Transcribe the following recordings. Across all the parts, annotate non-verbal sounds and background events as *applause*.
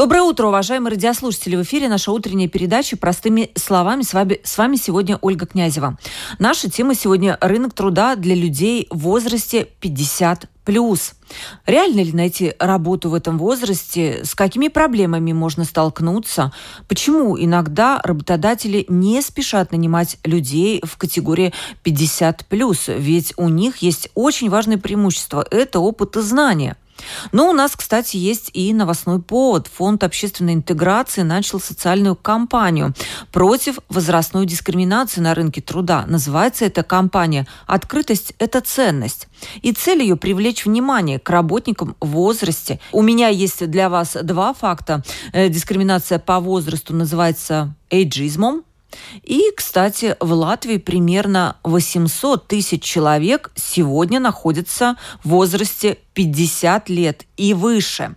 Доброе утро, уважаемые радиослушатели. В эфире наша утренняя передача «Простыми словами». С вами, с вами сегодня Ольга Князева. Наша тема сегодня – рынок труда для людей в возрасте 50 плюс. Реально ли найти работу в этом возрасте? С какими проблемами можно столкнуться? Почему иногда работодатели не спешат нанимать людей в категории 50 плюс? Ведь у них есть очень важное преимущество – это опыт и знания – но у нас, кстати, есть и новостной повод. Фонд общественной интеграции начал социальную кампанию против возрастной дискриминации на рынке труда. Называется эта кампания «Открытость – это ценность». И цель ее – привлечь внимание к работникам в возрасте. У меня есть для вас два факта. Э, дискриминация по возрасту называется эйджизмом, и, кстати, в Латвии примерно 800 тысяч человек сегодня находятся в возрасте 50 лет и выше.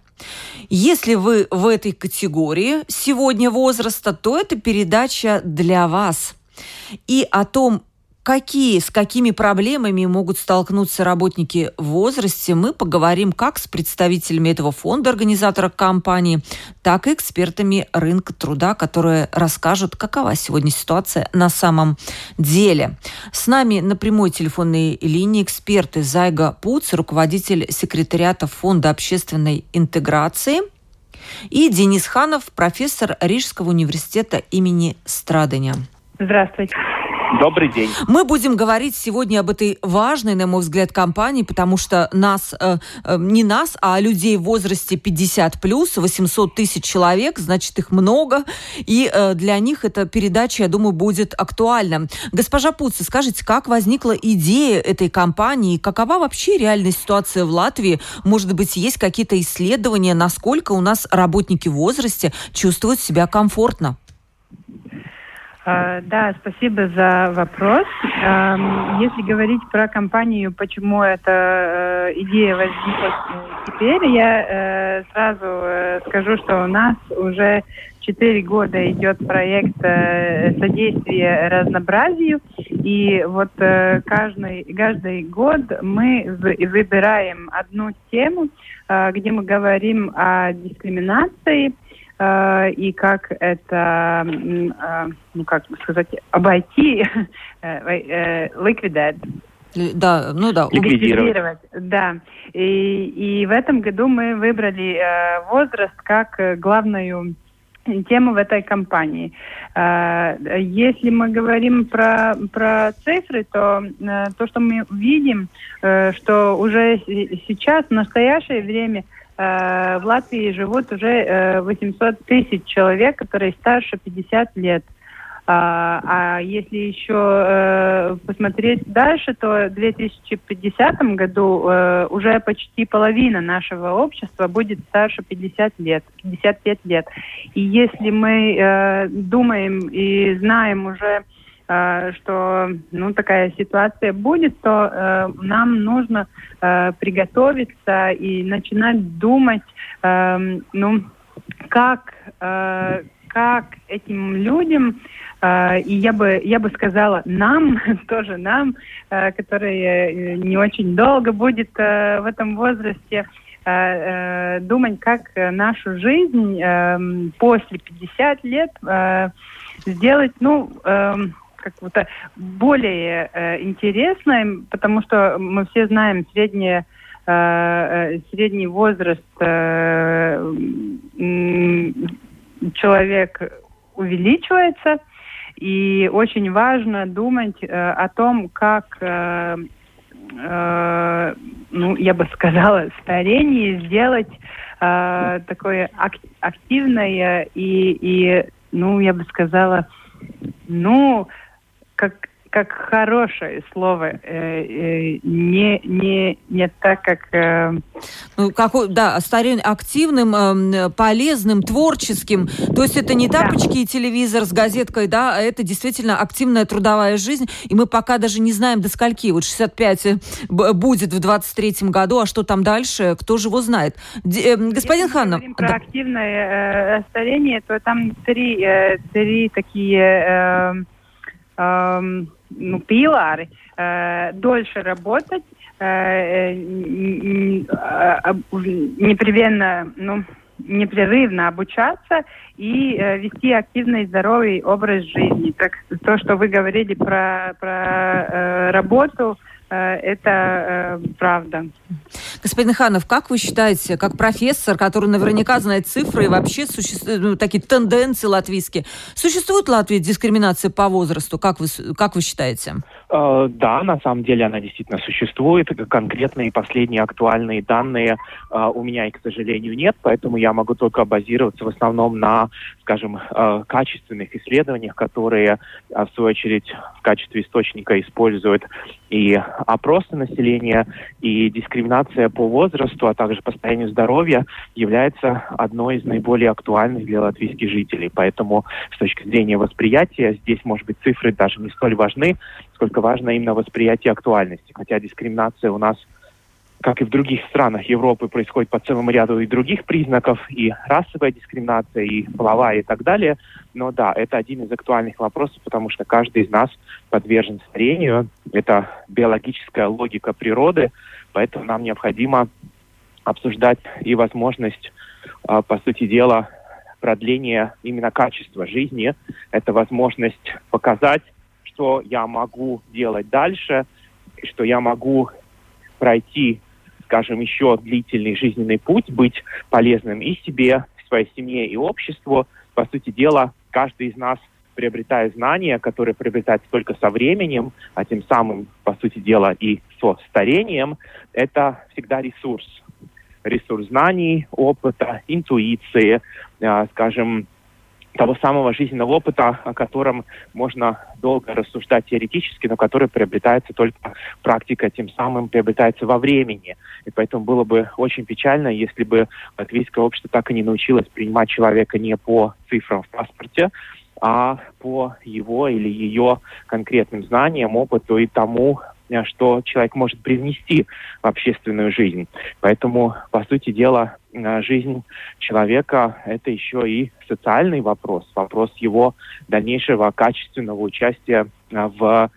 Если вы в этой категории сегодня возраста, то это передача для вас. И о том, Какие, с какими проблемами могут столкнуться работники в возрасте, мы поговорим как с представителями этого фонда, организатора кампании, так и экспертами рынка труда, которые расскажут, какова сегодня ситуация на самом деле. С нами на прямой телефонной линии эксперты Зайга Пуц, руководитель секретариата Фонда общественной интеграции, и Денис Ханов, профессор Рижского университета имени Страдания. Здравствуйте. Добрый день. Мы будем говорить сегодня об этой важной, на мой взгляд, компании, потому что нас, э, э, не нас, а людей в возрасте 50 плюс, 800 тысяч человек, значит, их много, и э, для них эта передача, я думаю, будет актуальна. Госпожа Пуци, скажите, как возникла идея этой компании, какова вообще реальная ситуация в Латвии? Может быть, есть какие-то исследования, насколько у нас работники в возрасте чувствуют себя комфортно? А, да, спасибо за вопрос. Если говорить про компанию, почему эта э, идея возникла теперь, я э, сразу э, скажу, что у нас уже четыре года идет проект содействия разнообразию, и вот каждый, каждый год мы выбираем одну тему, где мы говорим о дискриминации, и как это, э, ну как сказать, обойти, ликвидировать. *laughs* Э, да, ну да. Ликвидировать. Да. И, и в этом году мы выбрали возраст как главную тему в этой кампании. Если мы говорим про, про цифры, то то, что мы видим, что уже сейчас, в настоящее время, Э, в Латвии живут уже 800 э, тысяч человек, которые старше 50 лет. А, а если еще э, посмотреть дальше, то в 2050 году э, уже почти половина нашего общества будет старше 50 лет, 55 лет. И если мы э, думаем и знаем уже Э, что ну, такая ситуация будет, то э, нам нужно э, приготовиться и начинать думать, э, ну, как, э, как этим людям, э, и я бы, я бы сказала нам, *laughs* тоже нам, э, которые не очень долго будет э, в этом возрасте, э, э, думать, как нашу жизнь э, после 50 лет э, сделать, ну, э, как-то более э, интересным, потому что мы все знаем среднее э, э средний возраст э, человек увеличивается, и очень важно думать э, о том, как, ну, я бы сказала, старение сделать такое ак активное и, и, ну, я бы сказала, ну, как как хорошее слово, э, э, не, не, не так, как... Э... Ну, какой, да, старин, активным, э, полезным, творческим. То есть это не тапочки да. и телевизор с газеткой, да, а это действительно активная трудовая жизнь, и мы пока даже не знаем до скольки. Вот 65 э, будет в 23-м году, а что там дальше, кто же его знает. Д, э, господин Если Ханна... про да. активное э, старение, то там три, э, три такие... Э, э, ну, пилары, э, дольше работать, э, э, непрерывно, ну, непрерывно обучаться и э, вести активный здоровый образ жизни. Так то, что вы говорили про, про э, работу, Э, это э, правда. Господин Ханов, как вы считаете, как профессор, который наверняка знает цифры и вообще существуют ну, такие тенденции латвийские, существует в Латвии дискриминация по возрасту? Как вы, как вы считаете? Э, да, на самом деле она действительно существует. Конкретные последние актуальные данные у меня, и, к сожалению, нет, поэтому я могу только базироваться в основном на, скажем, качественных исследованиях, которые, в свою очередь, в качестве источника используют и опросы населения и дискриминация по возрасту, а также по состоянию здоровья является одной из наиболее актуальных для латвийских жителей. Поэтому с точки зрения восприятия здесь, может быть, цифры даже не столь важны, сколько важно именно восприятие актуальности. Хотя дискриминация у нас как и в других странах Европы, происходит по целому ряду и других признаков, и расовая дискриминация, и половая, и так далее. Но да, это один из актуальных вопросов, потому что каждый из нас подвержен старению. Это биологическая логика природы, поэтому нам необходимо обсуждать и возможность, а, по сути дела, продления именно качества жизни. Это возможность показать, что я могу делать дальше, что я могу пройти скажем, еще длительный жизненный путь, быть полезным и себе, своей семье и обществу. По сути дела, каждый из нас приобретает знания, которые приобретаются только со временем, а тем самым, по сути дела, и со старением, это всегда ресурс. Ресурс знаний, опыта, интуиции, э, скажем, того самого жизненного опыта, о котором можно долго рассуждать теоретически, но который приобретается только практика, тем самым приобретается во времени. И поэтому было бы очень печально, если бы латвийское общество так и не научилось принимать человека не по цифрам в паспорте, а по его или ее конкретным знаниям, опыту и тому, что человек может привнести в общественную жизнь. Поэтому, по сути дела, э, жизнь человека – это еще и социальный вопрос, вопрос его дальнейшего качественного участия э, в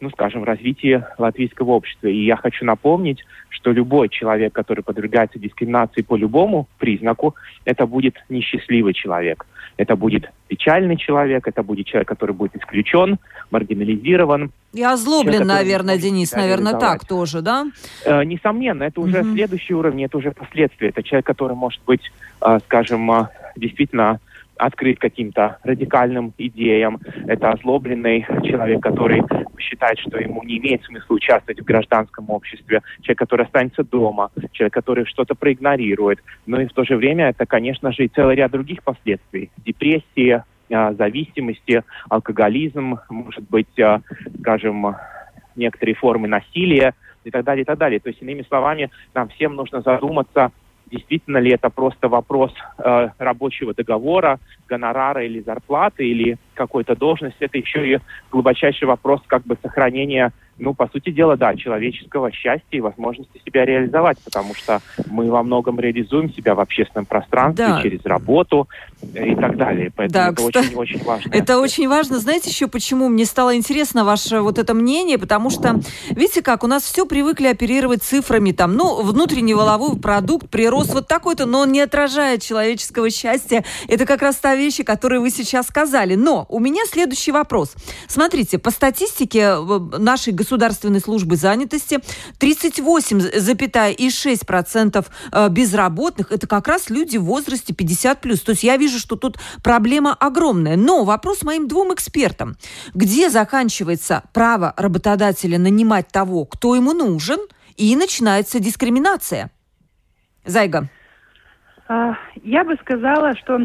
ну, скажем, развитии латвийского общества. И я хочу напомнить, что любой человек, который подвергается дискриминации по любому признаку, это будет несчастливый человек. Это будет печальный человек, это будет человек, который будет исключен, маргинализирован. И озлоблен, человек, наверное, Денис, наверное, так тоже, да? Э, несомненно, это уже угу. следующий уровень, это уже последствия. Это человек, который может быть, э, скажем, э, действительно открыт каким-то радикальным идеям. Это озлобленный человек, который считает, что ему не имеет смысла участвовать в гражданском обществе. Человек, который останется дома. Человек, который что-то проигнорирует. Но и в то же время это, конечно же, и целый ряд других последствий. Депрессия, а, зависимости, алкоголизм, может быть, а, скажем, некоторые формы насилия и так далее, и так далее. То есть, иными словами, нам всем нужно задуматься действительно ли это просто вопрос э, рабочего договора, гонорара или зарплаты, или какой-то должности, это еще и глубочайший вопрос как бы сохранения ну, по сути дела, да, человеческого счастья и возможности себя реализовать, потому что мы во многом реализуем себя в общественном пространстве да. через работу и так далее. Поэтому да, это кстати, очень, очень важно. Это очень важно. Знаете еще почему? Мне стало интересно ваше вот это мнение, потому что, видите как, у нас все привыкли оперировать цифрами, там, ну, внутренний воловой продукт прирост вот такой-то, но он не отражает человеческого счастья. Это как раз та вещь, которую вы сейчас сказали. Но у меня следующий вопрос. Смотрите, по статистике э, нашей государственной службы занятости. 38,6% э, безработных – это как раз люди в возрасте 50+. То есть я вижу, что тут проблема огромная. Но вопрос моим двум экспертам. Где заканчивается право работодателя нанимать того, кто ему нужен, и начинается дискриминация? Зайга. А, я бы сказала, что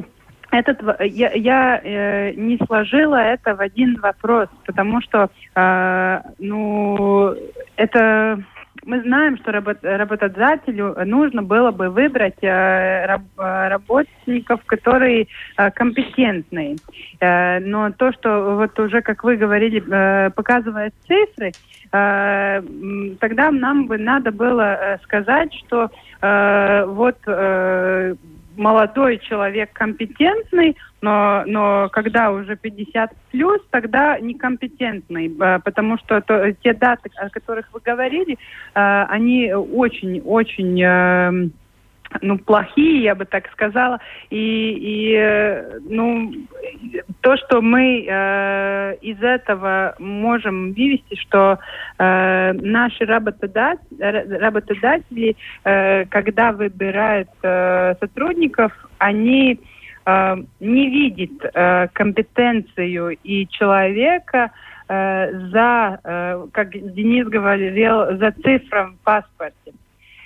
этот я, я э, не сложила это в один вопрос, потому что э, ну это мы знаем, что работ, работодателю нужно было бы выбрать э, раб, э, работников, которые э, компетентные. Э, но то, что вот уже, как вы говорили, э, показывает цифры, э, тогда нам бы надо было э, сказать, что э, вот э, молодой человек компетентный, но, но когда уже 50 плюс, тогда некомпетентный, э, потому что то, те даты, о которых вы говорили, э, они очень-очень ну, плохие, я бы так сказала. И, и э, ну, то, что мы э, из этого можем вывести, что э, наши работодатели, работодатели э, когда выбирают э, сотрудников, они э, не видят э, компетенцию и человека э, за, э, как Денис говорил, за цифром в паспорте.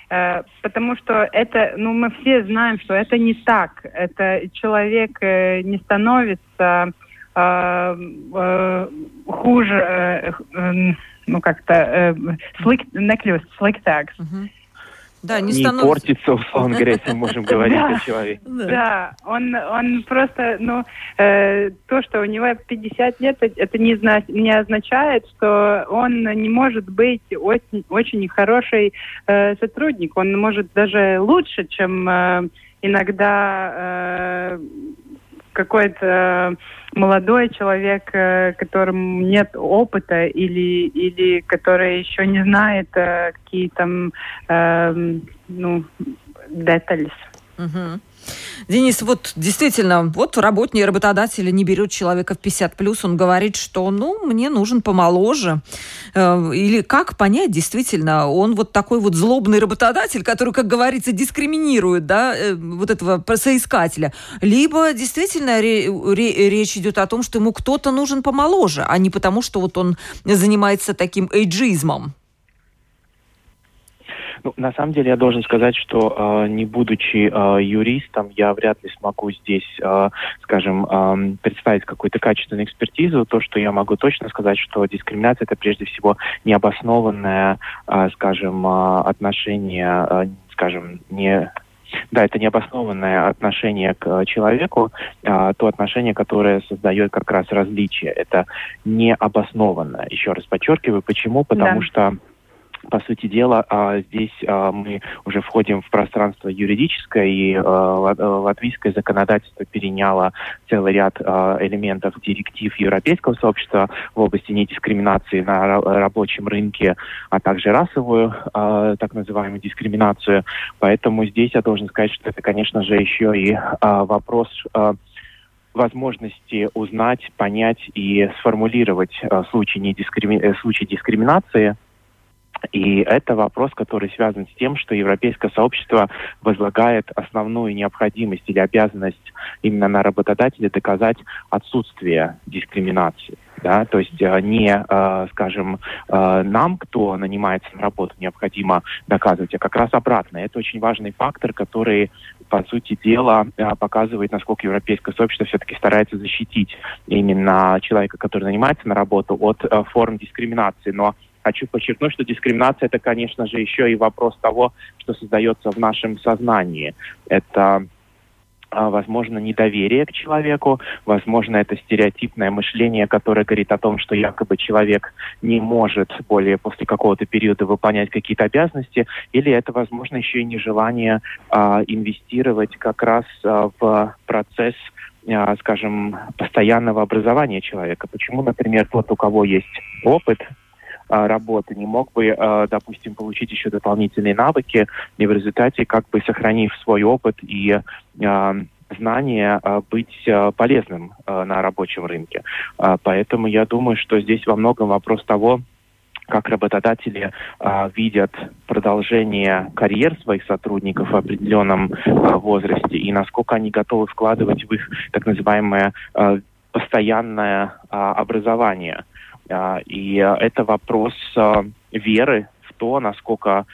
Э, потому что это, ну, мы все знаем, что это не так. Это человек э, не становится э, э, хуже, э, э, ну, как-то, э, слик, nekļūst sliktāks. Uh-huh. Да, не, не становится... портится, условно говоря, если мы можем *laughs* говорить о человеке. Да, он, он просто, ну, э, то, что у него 50 лет, это не, зна... не означает, что он не может быть очень, очень хороший э, сотрудник. Он может даже лучше, чем э, иногда э, какой-то молодой человек, э, которому нет опыта или, или который еще не знает э, какие там э, ну, детали. Угу. Денис, вот действительно, вот работник работодателя не берет человека в 50 плюс, он говорит, что ну, мне нужен помоложе. Э, или как понять, действительно, он вот такой вот злобный работодатель, который, как говорится, дискриминирует, да, э, вот этого соискателя. Либо действительно речь идет о том, что ему кто-то нужен помоложе, а не потому, что вот он занимается таким эйджизмом. Ну, на самом деле я должен сказать, что э, не будучи э, юристом, я вряд ли смогу здесь, э, скажем, э, представить какую-то качественную экспертизу. То, что я могу точно сказать, что дискриминация это прежде всего необоснованное, э, скажем, э, отношение, э, скажем, не да, это необоснованное отношение к человеку, а, то отношение, которое создает как раз различие. Это необоснованное. Еще раз подчеркиваю, почему? Потому да. что по сути дела, а, здесь а, мы уже входим в пространство юридическое, и а, латвийское законодательство переняло целый ряд элементов директив Европейского сообщества в области недискриминации на рабочем рынке, а также расовую так называемую дискриминацию. Поэтому здесь я должен сказать, что это, конечно же, еще и вопрос возможности узнать, понять и сформулировать случай, недискрими... Э, случай дискриминации – и это вопрос, который связан с тем, что европейское сообщество возлагает основную необходимость или обязанность именно на работодателя доказать отсутствие дискриминации. Да? То есть э, не, э, скажем, э, нам, кто нанимается на работу, необходимо доказывать, а как раз обратно. Это очень важный фактор, который, по сути дела, показывает, насколько европейское сообщество все-таки старается защитить именно человека, который нанимается на работу, от форм дискриминации. Но Хочу подчеркнуть, что дискриминация это, конечно же, еще и вопрос того, что создается в нашем сознании. Это а, возможно, недоверие к человеку, возможно, это стереотипное мышление, которое говорит о том, что якобы человек не может более после какого-то периода выполнять какие-то обязанности, или это, возможно, еще и нежелание а, инвестировать как раз а, в процесс а, скажем, постоянного образования человека. Почему, например, тот, у кого есть опыт, работы, не мог бы, а, допустим, получить еще дополнительные навыки и в результате, как бы сохранив свой опыт и а, знания быть полезным на рабочем рынке. Поэтому я думаю, что здесь во многом вопрос того, как работодатели э, видят продолжение карьер своих сотрудников в определенном э, возрасте и насколько они готовы вкладывать в их так называемое э, постоянное э, образование. А, и а, это вопрос а, веры в то, насколько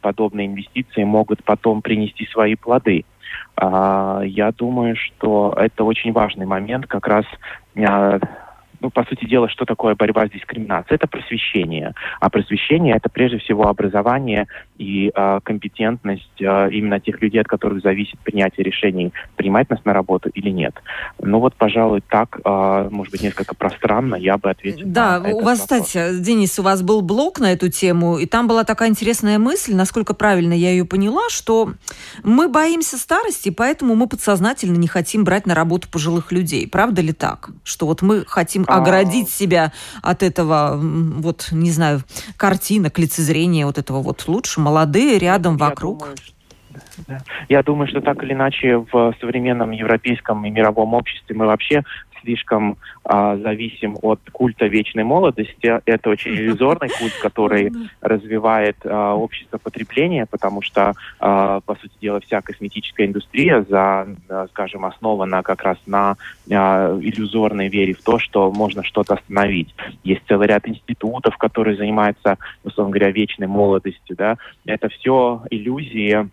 подобные инвестиции могут потом принести свои плоды. Я думаю, что это очень важный момент как раз ну, по сути дела, что такое борьба с дискриминацией? Это просвещение. А просвещение – это прежде всего образование и э, компетентность э, именно тех людей, от которых зависит принятие решений, принимать нас на работу или нет. Ну вот, пожалуй, так, э, может быть, несколько пространно я бы ответил. Да, у вас, вопрос. кстати, Денис, у вас был блог на эту тему, и там была такая интересная мысль, насколько правильно я ее поняла, что мы боимся старости, поэтому мы подсознательно не хотим брать на работу пожилых людей. Правда ли так? Что вот мы хотим оградить себя от этого, вот, не знаю, картинок, лицезрения вот этого вот лучше, молодые рядом, Я вокруг. Думаю, я думаю, что так или иначе в современном европейском и мировом обществе мы вообще слишком а, зависим от культа вечной молодости. Это очень *laughs* иллюзорный культ, который развивает а, общество потребления, потому что, а, по сути дела, вся косметическая индустрия, за, а, скажем, основана как раз на а, иллюзорной вере в то, что можно что-то остановить. Есть целый ряд институтов, которые занимаются, условно говоря, вечной молодостью. Да? Это все иллюзии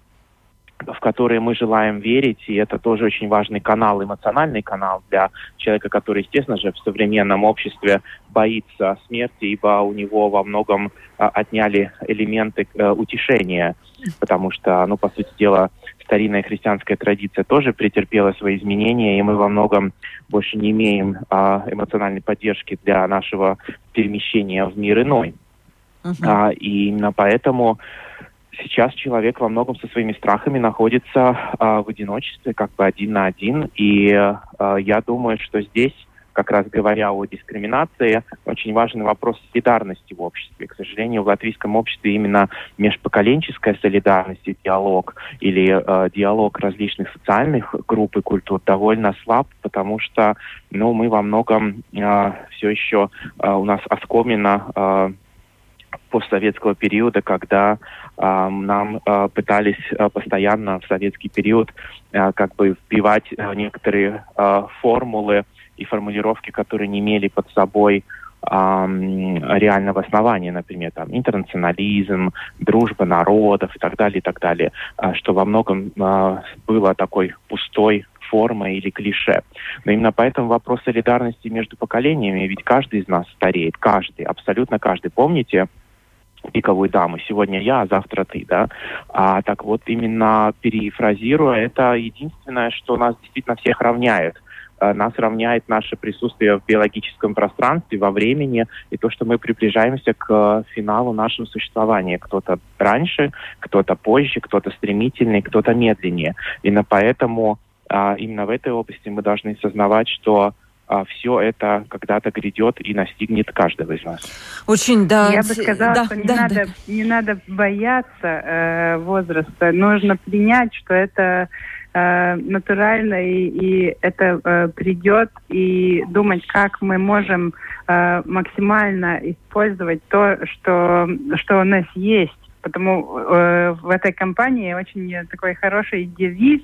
в которые мы желаем верить, и это тоже очень важный канал, эмоциональный канал для человека, который, естественно же, в современном обществе боится смерти, ибо у него во многом а, отняли элементы а, утешения, потому что, ну, по сути дела, старинная христианская традиция тоже претерпела свои изменения, и мы во многом больше не имеем а, эмоциональной поддержки для нашего перемещения в мир иной. Uh-huh. А, и именно поэтому сейчас человек во многом со своими страхами находится э, в одиночестве, как бы один на один. И э, я думаю, что здесь, как раз говоря о дискриминации, очень важный вопрос солидарности в обществе. К сожалению, в латвийском обществе именно межпоколенческая солидарность и диалог или э, диалог различных социальных групп и культур довольно слаб, потому что ну, мы во многом э, все еще э, у нас оскомина э, постсоветского периода, когда э, нам э, пытались э, постоянно в советский период э, как бы вбивать э, некоторые э, формулы и формулировки, которые не имели под собой реального основания, например, там, интернационализм, дружба народов и так далее, и так далее, что во многом было такой пустой форма или клише. Но именно поэтому вопрос солидарности между поколениями, ведь каждый из нас стареет, каждый, абсолютно каждый. Помните, пиковую даму. Сегодня я, а завтра ты, да. А, так вот, именно перефразируя, это единственное, что нас действительно всех равняет. А, нас равняет наше присутствие в биологическом пространстве, во времени, и то, что мы приближаемся к финалу нашего существования. Кто-то раньше, кто-то позже, кто-то стремительнее, кто-то медленнее. Именно поэтому а, именно в этой области мы должны осознавать, что а все это когда-то грядет и настигнет каждого из нас. Очень, да. Я бы сказала, да, что не, да, надо, да. не надо бояться э, возраста. Нужно принять, что это э, натурально и, и это э, придет, и думать, как мы можем э, максимально использовать то, что, что у нас есть. Потому э, в этой компании очень такой хороший девиз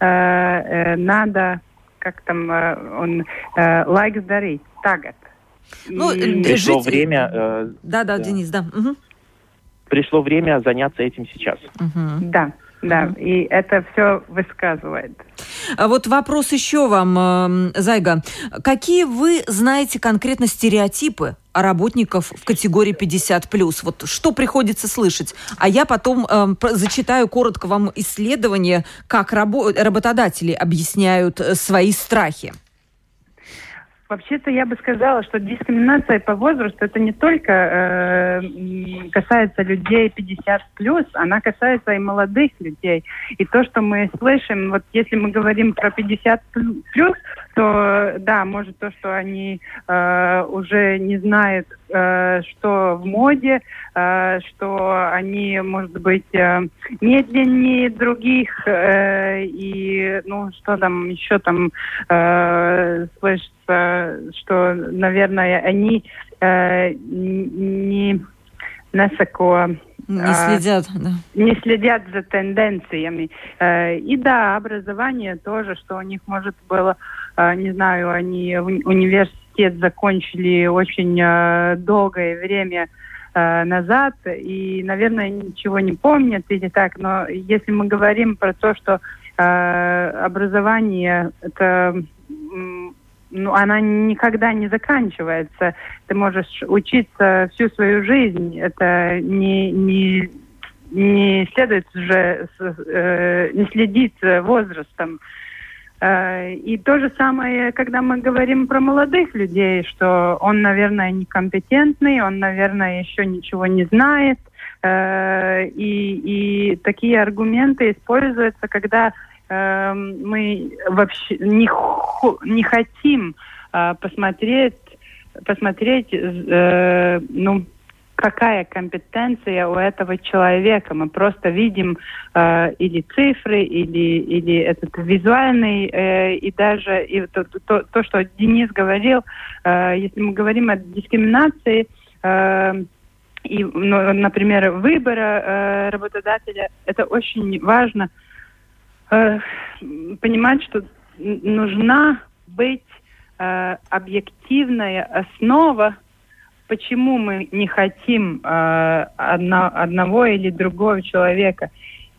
э, э, «надо как там э, он э, лайк дарить тагат. Ну, и... Пришло жить... время... Э, да, да, да, Денис, да. Угу. Пришло время заняться этим сейчас. Угу. Да. Да, mm и это все высказывает. А вот вопрос еще вам, Зайга. Какие вы знаете конкретно стереотипы работников в категории 50+. Вот что приходится слышать. А я потом э, зачитаю коротко вам исследование, как рабо- работодатели объясняют э, свои страхи. Вообще-то я бы сказала, что дискриминация по возрасту это не только э, касается людей 50 плюс, она касается и молодых людей. И то, что мы слышим, вот если мы говорим про 50 плюс, то да, может то, что они э, уже не знают, э, что в моде, э, что они, может быть, э, медленнее других, э, и ну что там еще там э, слышится, что, наверное, они э, не несако не следят, да. Не следят за тенденциями. Э, и да, образование тоже, что у них может было, не знаю, они университет закончили очень э, долгое время э, назад и, наверное, ничего не помнят или так. Но если мы говорим про то, что образование это ну, она никогда не заканчивается. Ты можешь учиться всю свою жизнь. Это не, не, не следует уже э, не следить возрастом. Э, и то же самое, когда мы говорим про молодых людей, что он, наверное, некомпетентный, он, наверное, еще ничего не знает. Э, и, и такие аргументы используются, когда Эм, мы вообще не, не хотим э, посмотреть, посмотреть э, ну, какая компетенция у этого человека. Мы просто видим э, или цифры, или, или этот визуальный, э, и даже и то, то, то, что Денис говорил, э, если мы говорим о дискриминации, э, и, ну, например, выбора э, работодателя, это очень важно – э, понимать, что нужна быть э, объективная основа, почему мы не хотим э, одно, одного или другого человека.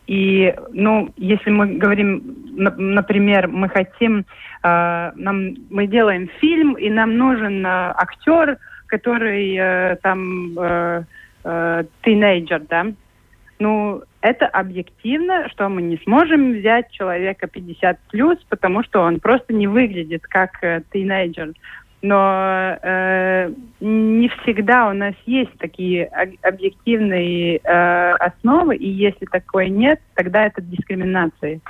И, ну, если мы говорим, например, мы хотим, э, нам, мы делаем фильм, и нам нужен э, актер, который э, там э, э, тинейджер, да, ну, это объективно, что мы не сможем взять человека 50 плюс, потому что он просто не выглядит как э, тинейджер. Но э, не всегда у нас есть такие объективные э, основы, и если такой нет, тогда это дискриминация.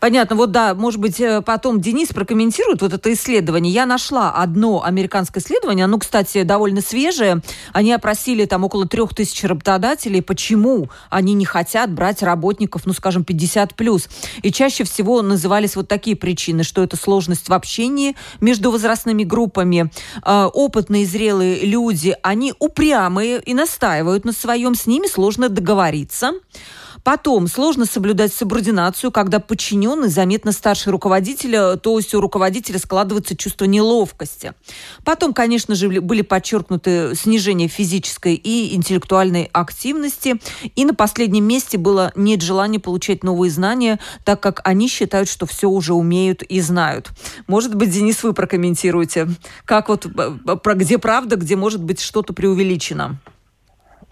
Понятно. Вот да, может быть, э, потом Денис прокомментирует вот это исследование. Я нашла одно американское исследование, оно, кстати, довольно свежее. Они опросили там около трех тысяч работодателей, почему они не хотят брать работников, ну, скажем, 50 плюс. И чаще всего назывались вот такие причины, что это сложность в общении между возрастными группами. Э, опытные зрелые люди, они упрямые и настаивают на своем, с ними сложно договориться. Потом сложно соблюдать субординацию, когда подчиненный заметно старше руководителя, то есть у руководителя складывается чувство неловкости. Потом, конечно же, были подчеркнуты снижение физической и интеллектуальной активности. И на последнем месте было нет желания получать новые знания, так как они считают, что все уже умеют и знают. Может быть, Денис, вы прокомментируете, как вот э, где правда, где может быть что-то преувеличено?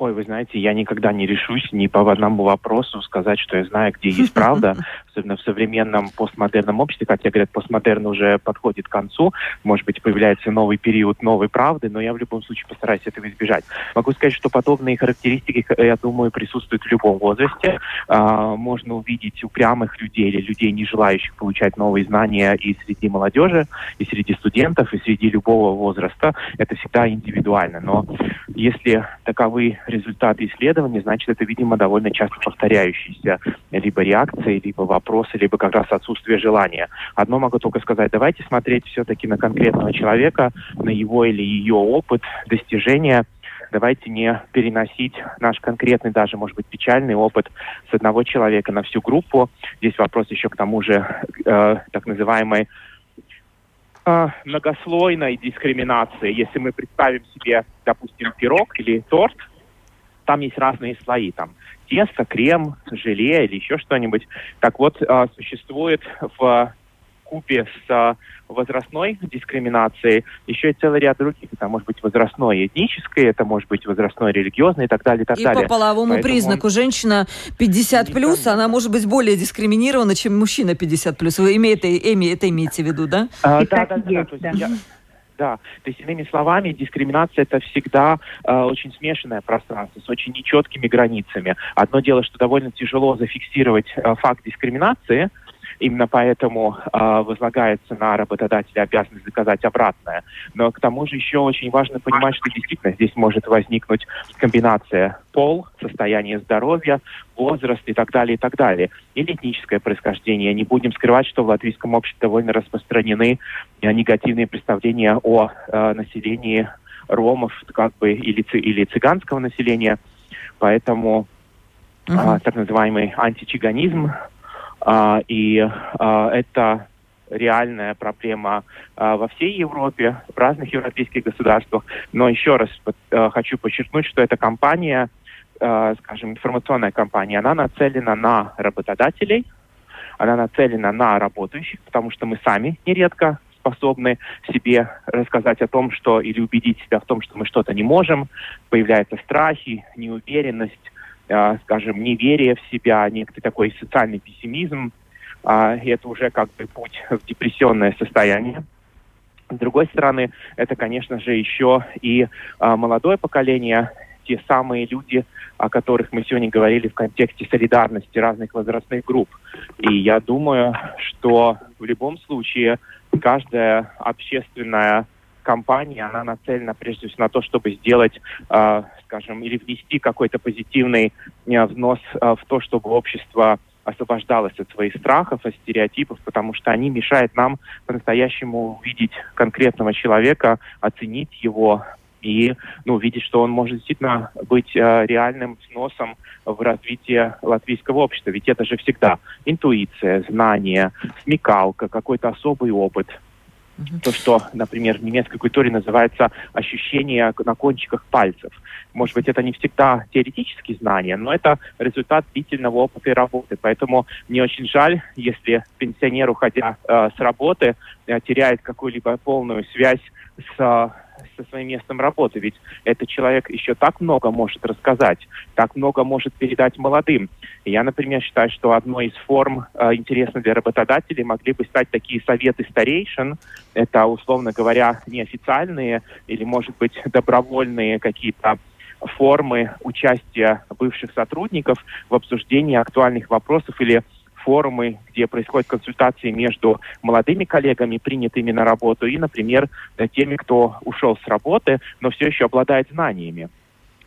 Ой, вы знаете, я никогда не решусь ни по одному вопросу сказать, что я знаю, где есть правда, *laughs* особенно в современном постмодерном обществе, хотя, говорят, постмодерн уже подходит к концу, может быть, появляется новый период новой правды, но я в любом случае постараюсь этого избежать. Могу сказать, что подобные характеристики, я думаю, присутствуют в любом возрасте. А, можно увидеть упрямых людей или людей, не желающих получать новые знания и среди молодежи, и среди студентов, и среди любого возраста. Это всегда индивидуально. Но если таковы результаты исследований, значит, это, видимо, довольно часто повторяющиеся либо реакции, либо вопросы, либо как раз отсутствие желания. Одно могу только сказать, давайте смотреть все-таки на конкретного человека, на его или ее опыт, достижения, давайте не переносить наш конкретный, даже, может быть, печальный опыт с одного человека на всю группу. Здесь вопрос еще к тому же э, так называемой э, многослойной дискриминации. Если мы представим себе, допустим, пирог или торт, там есть разные слои, там тесто, крем, желе или еще что-нибудь. Так вот, а, существует в купе с а, возрастной дискриминацией еще и целый ряд других. Это может быть возрастной и этнической, это может быть возрастной религиозный и так далее, и так и далее. по половому Поэтому... признаку женщина 50 плюс, она может быть более дискриминирована, чем мужчина 50 плюс. Вы имеете, это имеете в виду, да? А, да, да, да, да. Я, да. То есть, иными словами, дискриминация это всегда э, очень смешанное пространство с очень нечеткими границами. Одно дело, что довольно тяжело зафиксировать э, факт дискриминации, Именно поэтому э, возлагается на работодателя обязанность доказать обратное. Но к тому же еще очень важно понимать, что действительно здесь может возникнуть комбинация пол, состояние здоровья, возраст и так далее, и так далее. Или этническое происхождение. Не будем скрывать, что в латвийском обществе довольно распространены э, негативные представления о э, населении ромов как бы или, или цыганского населения. Поэтому uh-huh. э, так называемый античиганизм а, и а, это реальная проблема э, во всей Европе, в разных европейских государствах. Но еще раз э, хочу подчеркнуть, что эта компания, э, скажем, информационная компания, она нацелена на работодателей, она нацелена на работающих, потому что мы сами нередко способны себе рассказать о том, что или убедить себя в том, что мы что-то не можем. Появляются страхи, неуверенность, скажем, неверие в себя, некий такой социальный пессимизм. Э, и это уже как бы путь в депрессионное состояние. С другой стороны, это, конечно же, еще и э, молодое поколение, те самые люди, о которых мы сегодня говорили в контексте солидарности разных возрастных групп. И я думаю, что в любом случае каждая общественная компания, она нацелена прежде всего на то, чтобы сделать, э, скажем, или внести какой-то позитивный э, взнос э, в то, чтобы общество освобождалось от своих страхов, от стереотипов, потому что они мешают нам по-настоящему увидеть конкретного человека, оценить его, и ну, видеть, что он может действительно быть э, реальным сносом в развитии латвийского общества. Ведь это же всегда интуиция, знание, смекалка, какой-то особый опыт. То, что, например, в немецкой культуре называется ощущение на кончиках пальцев. Может быть, это не всегда теоретические знания, но это результат длительного опыта и работы. Поэтому мне очень жаль, если пенсионер, уходя э, с работы, э, теряет какую-либо полную связь с со своим местом работы. Ведь этот человек еще так много может рассказать, так много может передать молодым. Я, например, считаю, что одной из форм э, интересных для работодателей могли бы стать такие советы старейшин. Это, условно говоря, неофициальные или, может быть, добровольные какие-то формы участия бывших сотрудников в обсуждении актуальных вопросов или форумы, где происходят консультации между молодыми коллегами, принятыми на работу, и, например, теми, кто ушел с работы, но все еще обладает знаниями.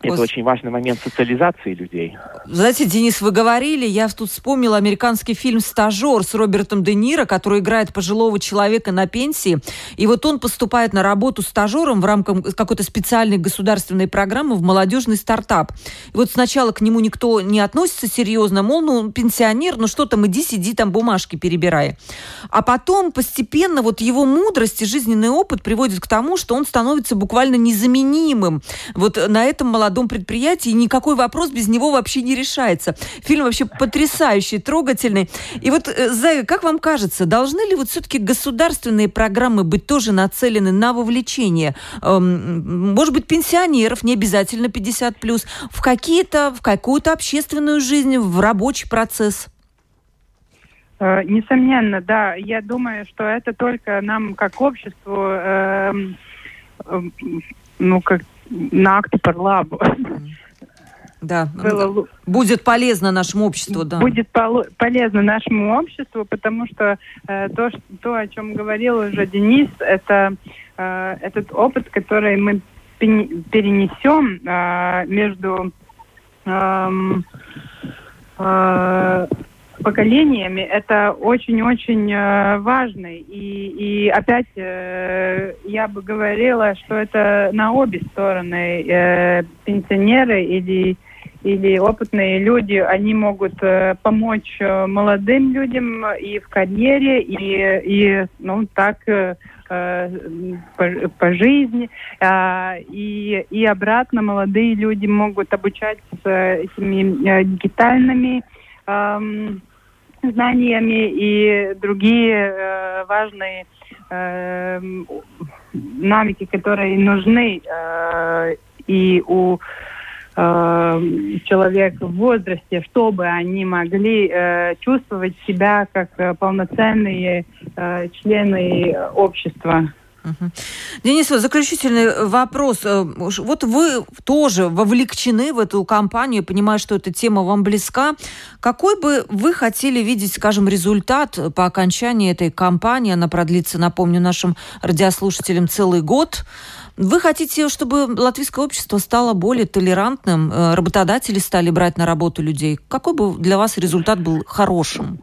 Это очень важный момент социализации людей. Знаете, Денис, вы говорили, я тут вспомнила американский фильм «Стажер» с Робертом Де Ниро, который играет пожилого человека на пенсии. И вот он поступает на работу стажером в рамках какой-то специальной государственной программы в молодежный стартап. И вот сначала к нему никто не относится серьезно, мол, ну, пенсионер, ну что там, иди, сиди, там бумажки перебирай. А потом постепенно вот его мудрость и жизненный опыт приводит к тому, что он становится буквально незаменимым. Вот на этом молодом молодом предприятии, и никакой вопрос без него вообще не решается. Фильм вообще потрясающий, трогательный. И вот, э, Зая, как вам кажется, должны ли вот все-таки государственные программы быть тоже нацелены на вовлечение, эм, может быть, пенсионеров, не обязательно 50 плюс, в какие-то, в какую-то общественную жизнь, в рабочий процесс? Э, несомненно, да. Я думаю, что это только нам, как обществу, э, ну, как на акты парлабу. Да, было... будет полезно нашему обществу, да. Будет полезно нашему обществу, потому что э, то, что, то, о чем говорил уже Денис, это э, этот опыт, который мы перенесем э, между э, э, поколениями, это очень-очень э, важно. И, и опять э, я бы говорила, что это на обе стороны. Э, пенсионеры или, или опытные люди, они могут помочь молодым людям и в карьере, и, и ну, так по, по жизни. Э, и, и обратно молодые люди могут обучаться этими э, дигитальными эм, знаниями и другие э, важные э, навыки, которые нужны э, и у э, человека в возрасте, чтобы они могли э, чувствовать себя как э, полноценные э, члены общества. Денис, заключительный вопрос. Э, вот вы тоже вовлечены в эту кампанию, понимаю, что эта тема вам близка. Какой бы вы хотели видеть, скажем, результат по окончании этой кампании? Она продлится, напомню, нашим радиослушателям целый год. Вы хотите, чтобы латвийское общество стало более толерантным, э, работодатели стали брать на работу людей. Какой бы для вас результат был хорошим?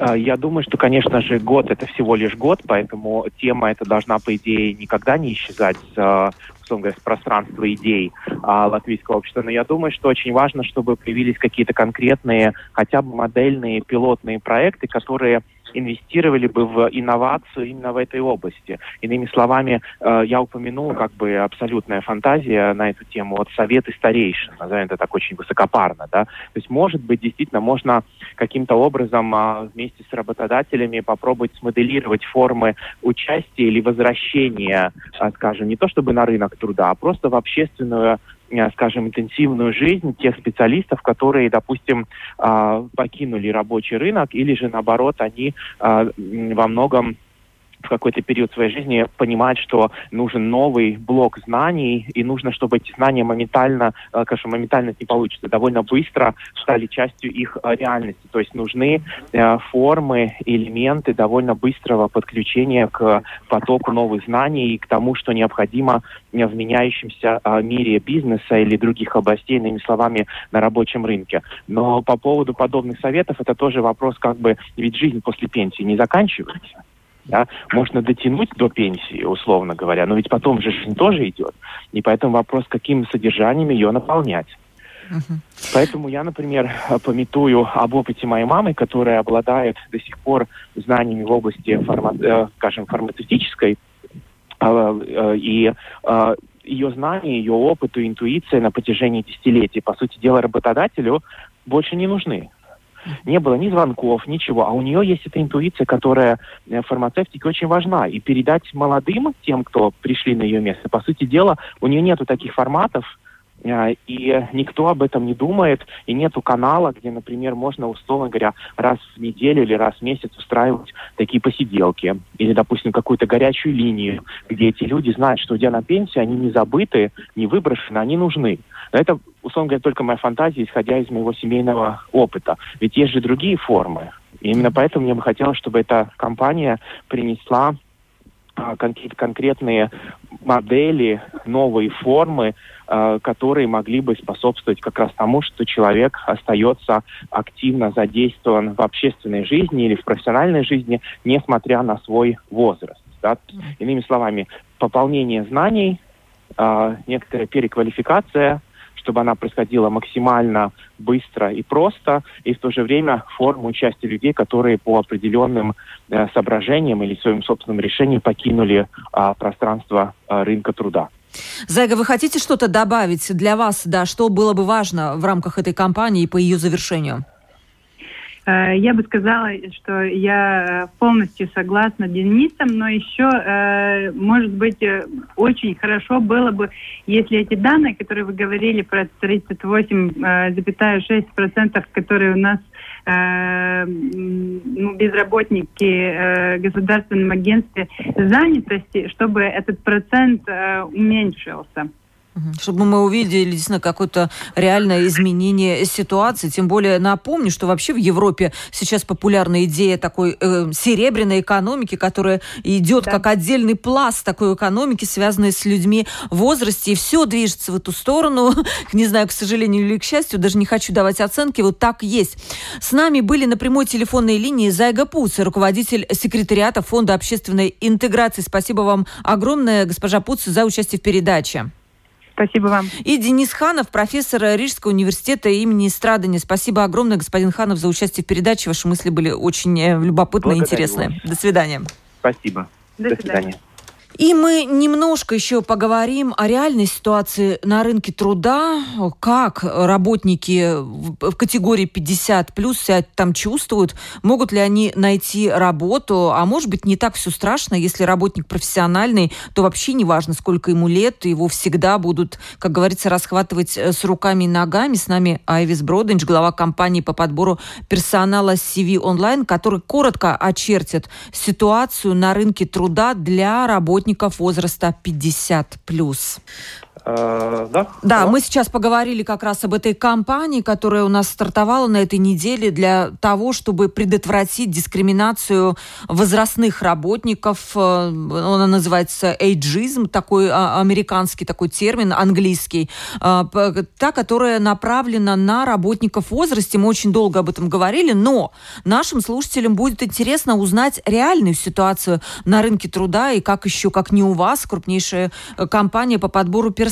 А, я думаю, что, конечно же, год это всего лишь год, поэтому тема эта должна, по идее, никогда не исчезать с, условно говоря, с пространства идей а, латвийского общества. Но я думаю, что очень важно, чтобы появились какие-то конкретные, хотя бы модельные пилотные проекты, которые инвестировали бы в инновацию именно в этой области. Иными словами, э, я упомянул как бы абсолютная фантазия на эту тему, вот советы старейшин, назовем это так очень высокопарно, да. То есть, может быть, действительно можно каким-то образом а, вместе с работодателями попробовать смоделировать формы участия или возвращения, а, скажем, не то чтобы на рынок труда, а просто в общественную скажем, интенсивную жизнь тех специалистов, которые, допустим, а, покинули рабочий рынок, или же, наоборот, они а, во многом в какой-то период своей жизни понимать, что нужен новый блок знаний, и нужно, чтобы эти знания моментально, э, конечно, моментально не получится, довольно быстро стали частью их э, реальности. То есть нужны э, формы, элементы довольно быстрого подключения к потоку новых знаний и к тому, что необходимо в меняющемся мире бизнеса или других областей, иными словами, на рабочем рынке. Но по поводу подобных советов, это тоже вопрос, как бы, ведь жизнь после пенсии не заканчивается. Да? Можно дотянуть до пенсии, условно говоря, но ведь потом же жизнь тоже идет. И поэтому вопрос, каким содержанием ее наполнять. Uh-huh. Поэтому я, например, пометую об опыте моей мамы, которая обладает до сих пор знаниями в области, фарма, э, скажем, фармацевтической. Э, э, и э, ее знания, ее опыт и интуиция на протяжении десятилетий, по сути дела, работодателю больше не нужны не было ни звонков, ничего. А у нее есть эта интуиция, которая в фармацевтике очень важна. И передать молодым, тем, кто пришли на ее место, по сути дела, у нее нету таких форматов, э, и никто об этом не думает, и нету канала, где, например, можно, условно говоря, раз в неделю или раз в месяц устраивать такие посиделки. Или, допустим, какую-то горячую линию, где эти люди знают, что уйдя на пенсию, они не забыты, не выброшены, они нужны. Но это, условно говоря, только моя фантазия, исходя из моего семейного опыта. Ведь есть же другие формы. И именно поэтому мне бы хотелось, чтобы эта компания принесла а, какие-то конкретные модели, новые формы, а, которые могли бы способствовать как раз тому, что человек остается активно задействован в общественной жизни или в профессиональной жизни, несмотря на свой возраст. Да? Иными словами, пополнение знаний, э, некоторая переквалификация, чтобы она происходила максимально быстро и просто, и в то же время форму участия людей, которые по определенным э, соображениям или своим собственным решениям покинули э, пространство э, рынка труда. Зайга, вы хотите что-то добавить для вас, да, что было бы важно в рамках этой кампании по ее завершению? Э, я бы сказала, что я э, полностью согласна с Денисом, но еще, э, может быть, очень хорошо было бы, если эти данные, которые вы говорили про 38,6%, которые у нас ну, безработники в государственном агентстве занятости, чтобы этот процент уменьшился. Чтобы мы увидели действительно какое-то реальное изменение ситуации. Тем более напомню, что вообще в Европе сейчас популярна идея такой э, серебряной экономики, которая идет да. как отдельный пласт такой экономики, связанной с людьми в возрасте. И все движется в эту сторону. *laughs* Не знаю, к сожалению или к счастью, даже не хочу давать оценки. Вот так есть. С нами были на прямой телефонной линии Зайга Пуц, руководитель секретариата Фонда общественной интеграции. Спасибо вам огромное, госпожа Пуц, за участие в передаче. Спасибо вам. И Денис Ханов, профессор Рижского университета имени Страдани. Спасибо огромное, господин Ханов, за участие в передаче. Ваши мысли были очень э, любопытные и интересные. Вас. До свидания. Спасибо. До, До свидания. свидания. И мы немножко еще поговорим о реальной ситуации на рынке труда, как работники в категории 50 плюс себя там чувствуют, могут ли они найти работу, а может быть не так все страшно, если работник профессиональный, то вообще не важно, сколько ему лет, его всегда будут, как говорится, расхватывать э, с руками и ногами. С нами Айвис Броденч, глава компании по подбору персонала CV Online, который коротко очертит ситуацию на рынке труда для работников работников возраста 50 плюс. Э, да. Да, мы сейчас поговорили как раз об этой кампании, которая у нас стартовала на этой неделе для того, чтобы предотвратить дискриминацию возрастных работников. Э, она называется эйджизм, такой а, американский такой термин, английский. Э, та, которая направлена на работников в возрасте. Мы очень долго об этом говорили, но нашим слушателям будет интересно узнать реальную ситуацию на рынке труда и как еще, как не у вас, крупнейшая компания по подбору персонала.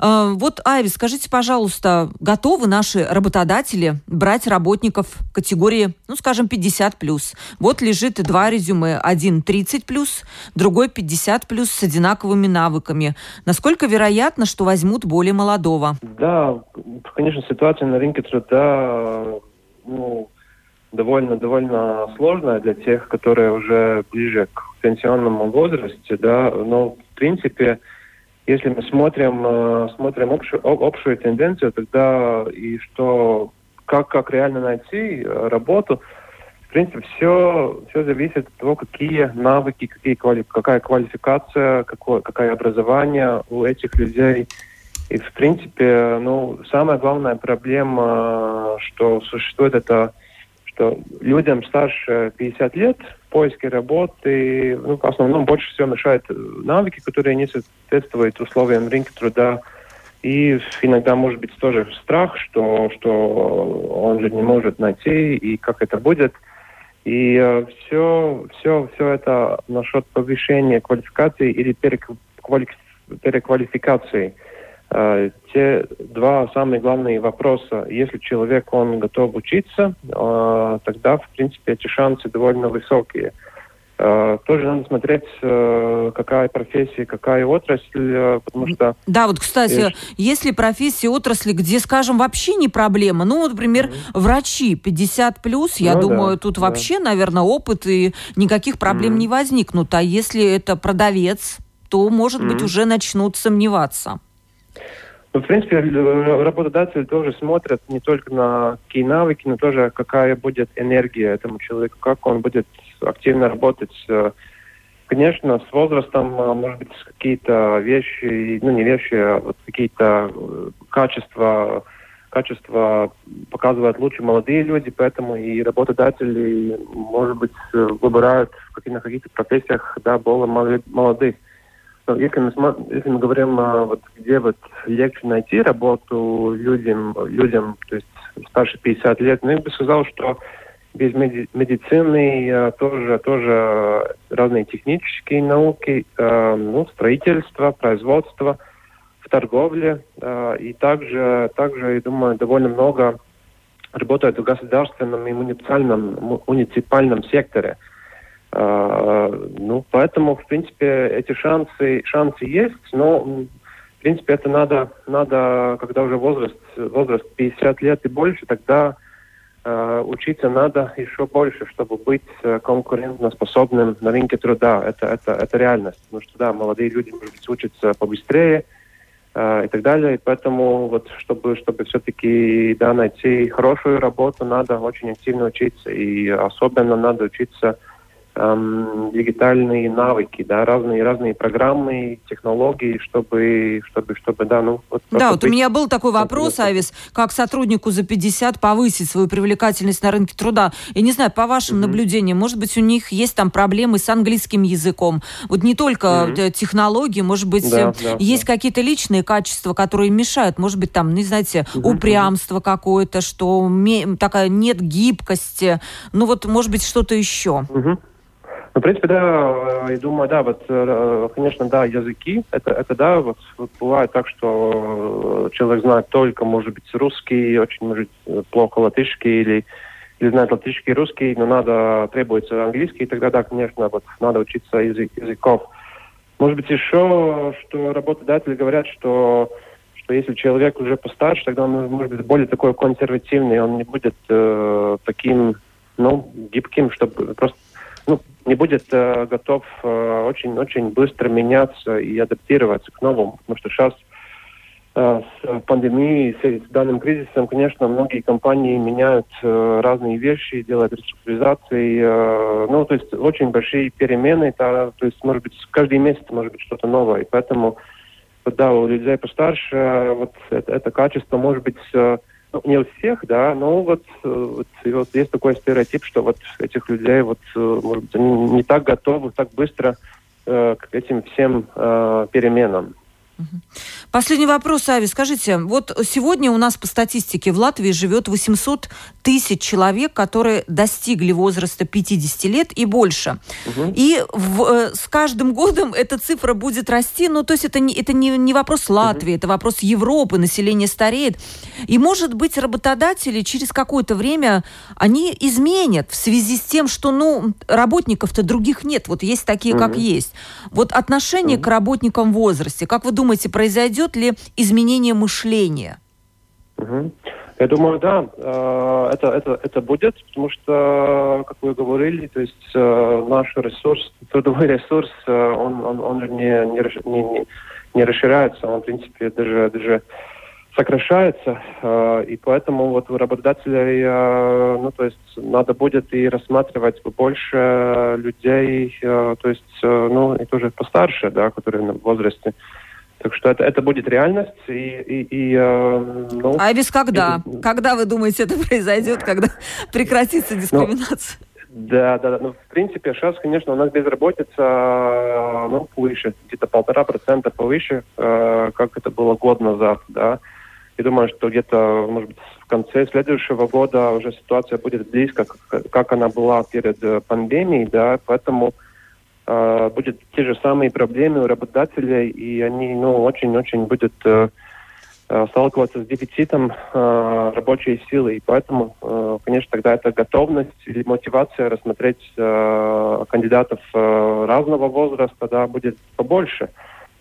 Э, вот, Айви, скажите, пожалуйста, готовы наши работодатели брать работников категории, ну, скажем, 50+. Вот лежит два резюме. Один 30+, другой 50+, с одинаковыми навыками. Насколько вероятно, что возьмут более молодого? Да, конечно, ситуация на рынке труда ну, довольно довольно сложная для тех, которые уже ближе к пенсионному возрасте, да, но в принципе если мы смотрим, э, смотрим общую, общую тенденцию, тогда и что, как, как реально найти э, работу, в принципе, все, все зависит от того, какие навыки, какие квали, какая квалификация, какое, какое образование у этих людей. И, в принципе, ну, самая главная проблема, что существует, это что людям старше 50 лет в поиске работы, ну, в основном больше всего мешают навыки, которые не соответствуют условиям рынка труда. И иногда может быть тоже страх, что, что он же не может найти, и как это будет. И э, все, все, все это насчет повышения квалификации или переквалификации. Э, те два самые главные вопроса. Если человек, он готов учиться, э, тогда, в принципе, эти шансы довольно высокие. Э, тоже надо смотреть, какая профессия, какая отрасль, потому что... Да, вот, кстати, если профессия, отрасли, где, скажем, вообще не проблема, ну, например, mm-hmm. врачи 50+, плюс, я ну, думаю, да, тут да. вообще, наверное, опыт и никаких проблем mm-hmm. не возникнут. А если это продавец, то, может mm-hmm. быть, уже начнут сомневаться. Ну, в принципе, работодатели тоже смотрят не только на какие навыки, но тоже какая будет энергия этому человеку, как он будет активно работать. Конечно, с возрастом, а, может быть, какие-то вещи, ну не вещи, а вот какие-то э, качества, качества показывают лучше молодые люди, поэтому и работодатели, может быть, выбирают на каких-то профессиях да, более молодых если мы, если мы говорим, а, вот, где вот легче найти работу людям, людям, то есть старше 50 лет, ну, я бы сказал, что без меди медицины а, тоже, тоже разные технические науки, а, ну, строительство, производство, в торговле, и также, также, я думаю, довольно много работают в государственном и муниципальном, муниципальном секторе. А, ну, поэтому, в принципе, эти шансы, шансы есть, но, в принципе, это надо, надо когда уже возраст, возраст 50 лет и больше, тогда э, учиться надо еще больше, чтобы быть э, конкурентоспособным на рынке труда. Это, это, это реальность. Потому что, да, молодые люди, может быть, учатся побыстрее э, и так далее. И поэтому, вот, чтобы, чтобы все-таки да, найти хорошую работу, надо очень активно учиться. И особенно надо учиться эм, дигитальные навыки, да, разные разные программы, технологии, чтобы чтобы чтобы да, ну вот. Да, вот быть... у меня был такой вопрос, Авис, как сотруднику за 50 повысить свою привлекательность на рынке труда. Я не знаю, по вашим mm-hmm. наблюдениям, может быть, у них есть там проблемы с английским языком. Вот не только mm-hmm. технологии, может быть, да, да, есть да. какие-то личные качества, которые мешают, может быть, там, не знаете, mm-hmm. упрямство какое-то, что такая нет гибкости, ну вот, может быть, что-то еще. Mm-hmm. Ну, в принципе, да, я думаю, да, вот, э, конечно, да, языки, это, это да, вот, вот бывает так, что человек знает только, может быть, русский, очень, может, плохо латышский или, или знает латышский и русский, но надо, требуется английский, и тогда, да, конечно, вот, надо учиться язык, языков. Может быть, еще, что работодатели говорят, что что если человек уже постарше, тогда он может быть более такой консервативный, он не будет э, таким, ну, гибким, чтобы просто ну, не будет э, готов очень-очень э, быстро меняться и адаптироваться к новому. Потому что сейчас э, с пандемией, с, данным кризисом, конечно, многие компании меняют э, разные вещи, делают реструктуризации. Э, ну, то есть очень большие перемены. То, то есть, может быть, каждый месяц может быть что-то новое. И поэтому, да, у людей постарше э, вот это, это качество может быть... Э, ну, не у всех, да, но вот, э, вот, вот есть такой стереотип, что вот этих людей, вот, э, может быть, они не так готовы, так быстро э, к этим всем э, переменам. Последний вопрос, Ави. Скажите, вот сегодня у нас по статистике в Латвии живет 800 тысяч человек, которые достигли возраста 50 лет и больше. Угу. И в, э, с каждым годом эта цифра будет расти. Ну, то есть это не, это не, не вопрос Латвии, угу. это вопрос Европы, население стареет. И, может быть, работодатели через какое-то время, они изменят в связи с тем, что, ну, работников-то других нет. Вот есть такие, угу. как есть. Вот отношение угу. к работникам в возрасте, как вы думаете, произойдет ли изменение мышления? Я думаю, да, э, это, это, это будет, потому что, как вы говорили, то есть э, наш ресурс, трудовой ресурс, э, он, он, он не, не, не, не расширяется, он, в принципе, даже, даже сокращается, и поэтому вот у работодателей, ну, то есть надо будет и рассматривать больше людей, то есть, ну, и тоже постарше, да, которые в возрасте, так что это, это будет реальность. И, и, и, э, ну, а без когда? И, когда вы думаете, это произойдет, когда *laughs* прекратится ну, дискриминация? Ну, да, да, да. Ну, в принципе, сейчас, конечно, у нас безработица э, ну, выше, где-то полтора процента повыше, э, как это было год назад, да. И думаю, что где-то, может быть, в конце следующего года уже ситуация будет близко, как, как она была перед э, пандемией, да, поэтому э, будет те же самые проблемы у работодателей, и они ну, очень-очень будут э, э, сталкиваться с дефицитом э, рабочей силы. И поэтому, э, конечно, тогда это готовность или мотивация рассмотреть э, кандидатов э, разного возраста да, будет побольше.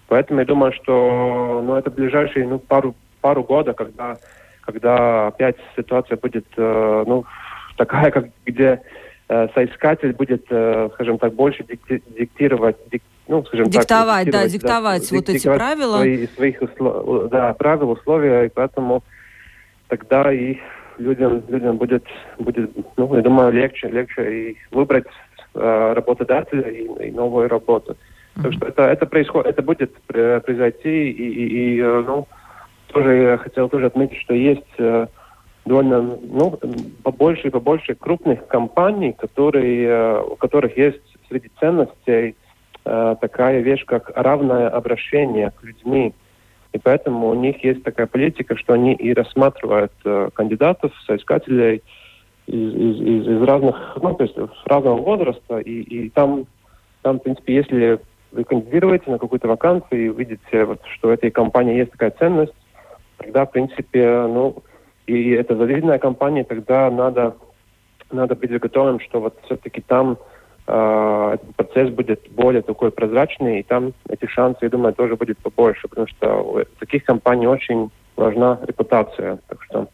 Поэтому я думаю, что ну, это ближайшие ну, пару, пару года, когда, когда опять ситуация будет э, ну, такая, как, где Э, соискатель будет, э, скажем так, больше диктировать, ну, скажем диктовать, так, да, диктовать да, вот эти правила. Свои, своих услов, да, правил, условия, и поэтому тогда и людям, людям будет, будет, ну, я думаю, легче, легче и выбрать э, работодателя и, и новую работу. Mm-hmm. Так что это, это происходит, это будет произойти, и, и, и ну, тоже я хотел тоже отметить, что есть довольно ну, побольше и побольше крупных компаний, которые, э, у которых есть среди ценностей э, такая вещь, как равное обращение к людьми. И поэтому у них есть такая политика, что они и рассматривают э, кандидатов, соискателей из, из, из, разных, ну, то есть разного возраста. И, и там, там, в принципе, если вы кандидируете на какую-то вакансию и увидите, вот, что у этой компании есть такая ценность, тогда, в принципе, ну, и это завидная компания, тогда надо, надо быть готовым, что вот все-таки там э, процесс будет более такой прозрачный, и там эти шансы, я думаю, тоже будет побольше, потому что у таких компаний очень важна репутация. Так что,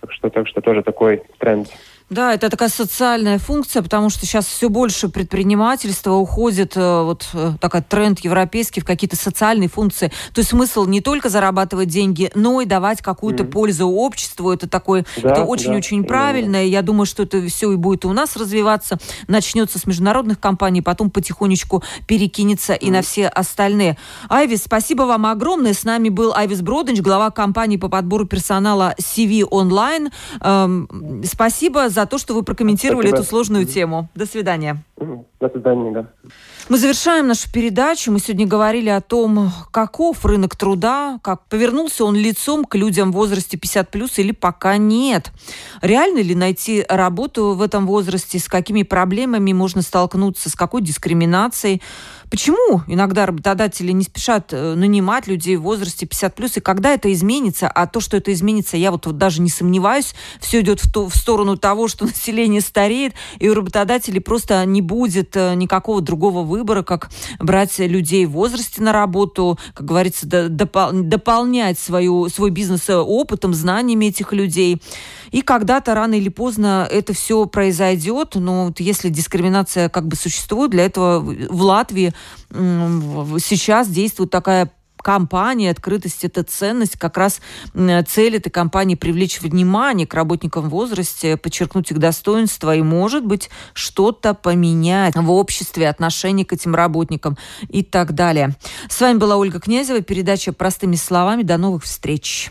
так что, так что тоже такой тренд. Да, это такая социальная функция, потому что сейчас все больше предпринимательства уходит, э, вот э, такой тренд европейский, в какие-то социальные функции. То есть смысл не только зарабатывать деньги, но и давать какую-то mm-hmm. пользу обществу. Это такое, да, это очень-очень да, правильно. И я думаю, что это все и будет у нас развиваться. Начнется с международных компаний, потом потихонечку перекинется mm-hmm. и на все остальные. Айвис, спасибо вам огромное. С нами был Айвис Броденч, глава компании по подбору персонала CV Online. Эм, спасибо за то, что вы прокомментировали Спасибо. эту сложную тему. До свидания. До свидания, да. Мы завершаем нашу передачу. Мы сегодня говорили о том, каков рынок труда, как повернулся он лицом к людям в возрасте 50 плюс или пока нет. Реально ли найти работу в этом возрасте, с какими проблемами можно столкнуться, с какой дискриминацией. Почему иногда работодатели не спешат э, нанимать людей в возрасте 50 плюс, и когда это изменится, а то, что это изменится, я вот, вот даже не сомневаюсь, все идет в, ту, в сторону того, что *laughs* население стареет, и у работодателей просто не будет э, никакого другого выбора, как брать людей в возрасте на работу, как говорится, допол дополнять свою, свой бизнес э, опытом, знаниями этих людей. И когда-то рано или поздно это все произойдет, но вот если дискриминация как бы существует, для этого в Латвии сейчас действует такая компания, открытость – это ценность. Как раз цель этой компании – привлечь внимание к работникам в возрасте, подчеркнуть их достоинства и, может быть, что-то поменять в обществе, отношение к этим работникам и так далее. С вами была Ольга Князева, передача «Простыми словами». До новых встреч.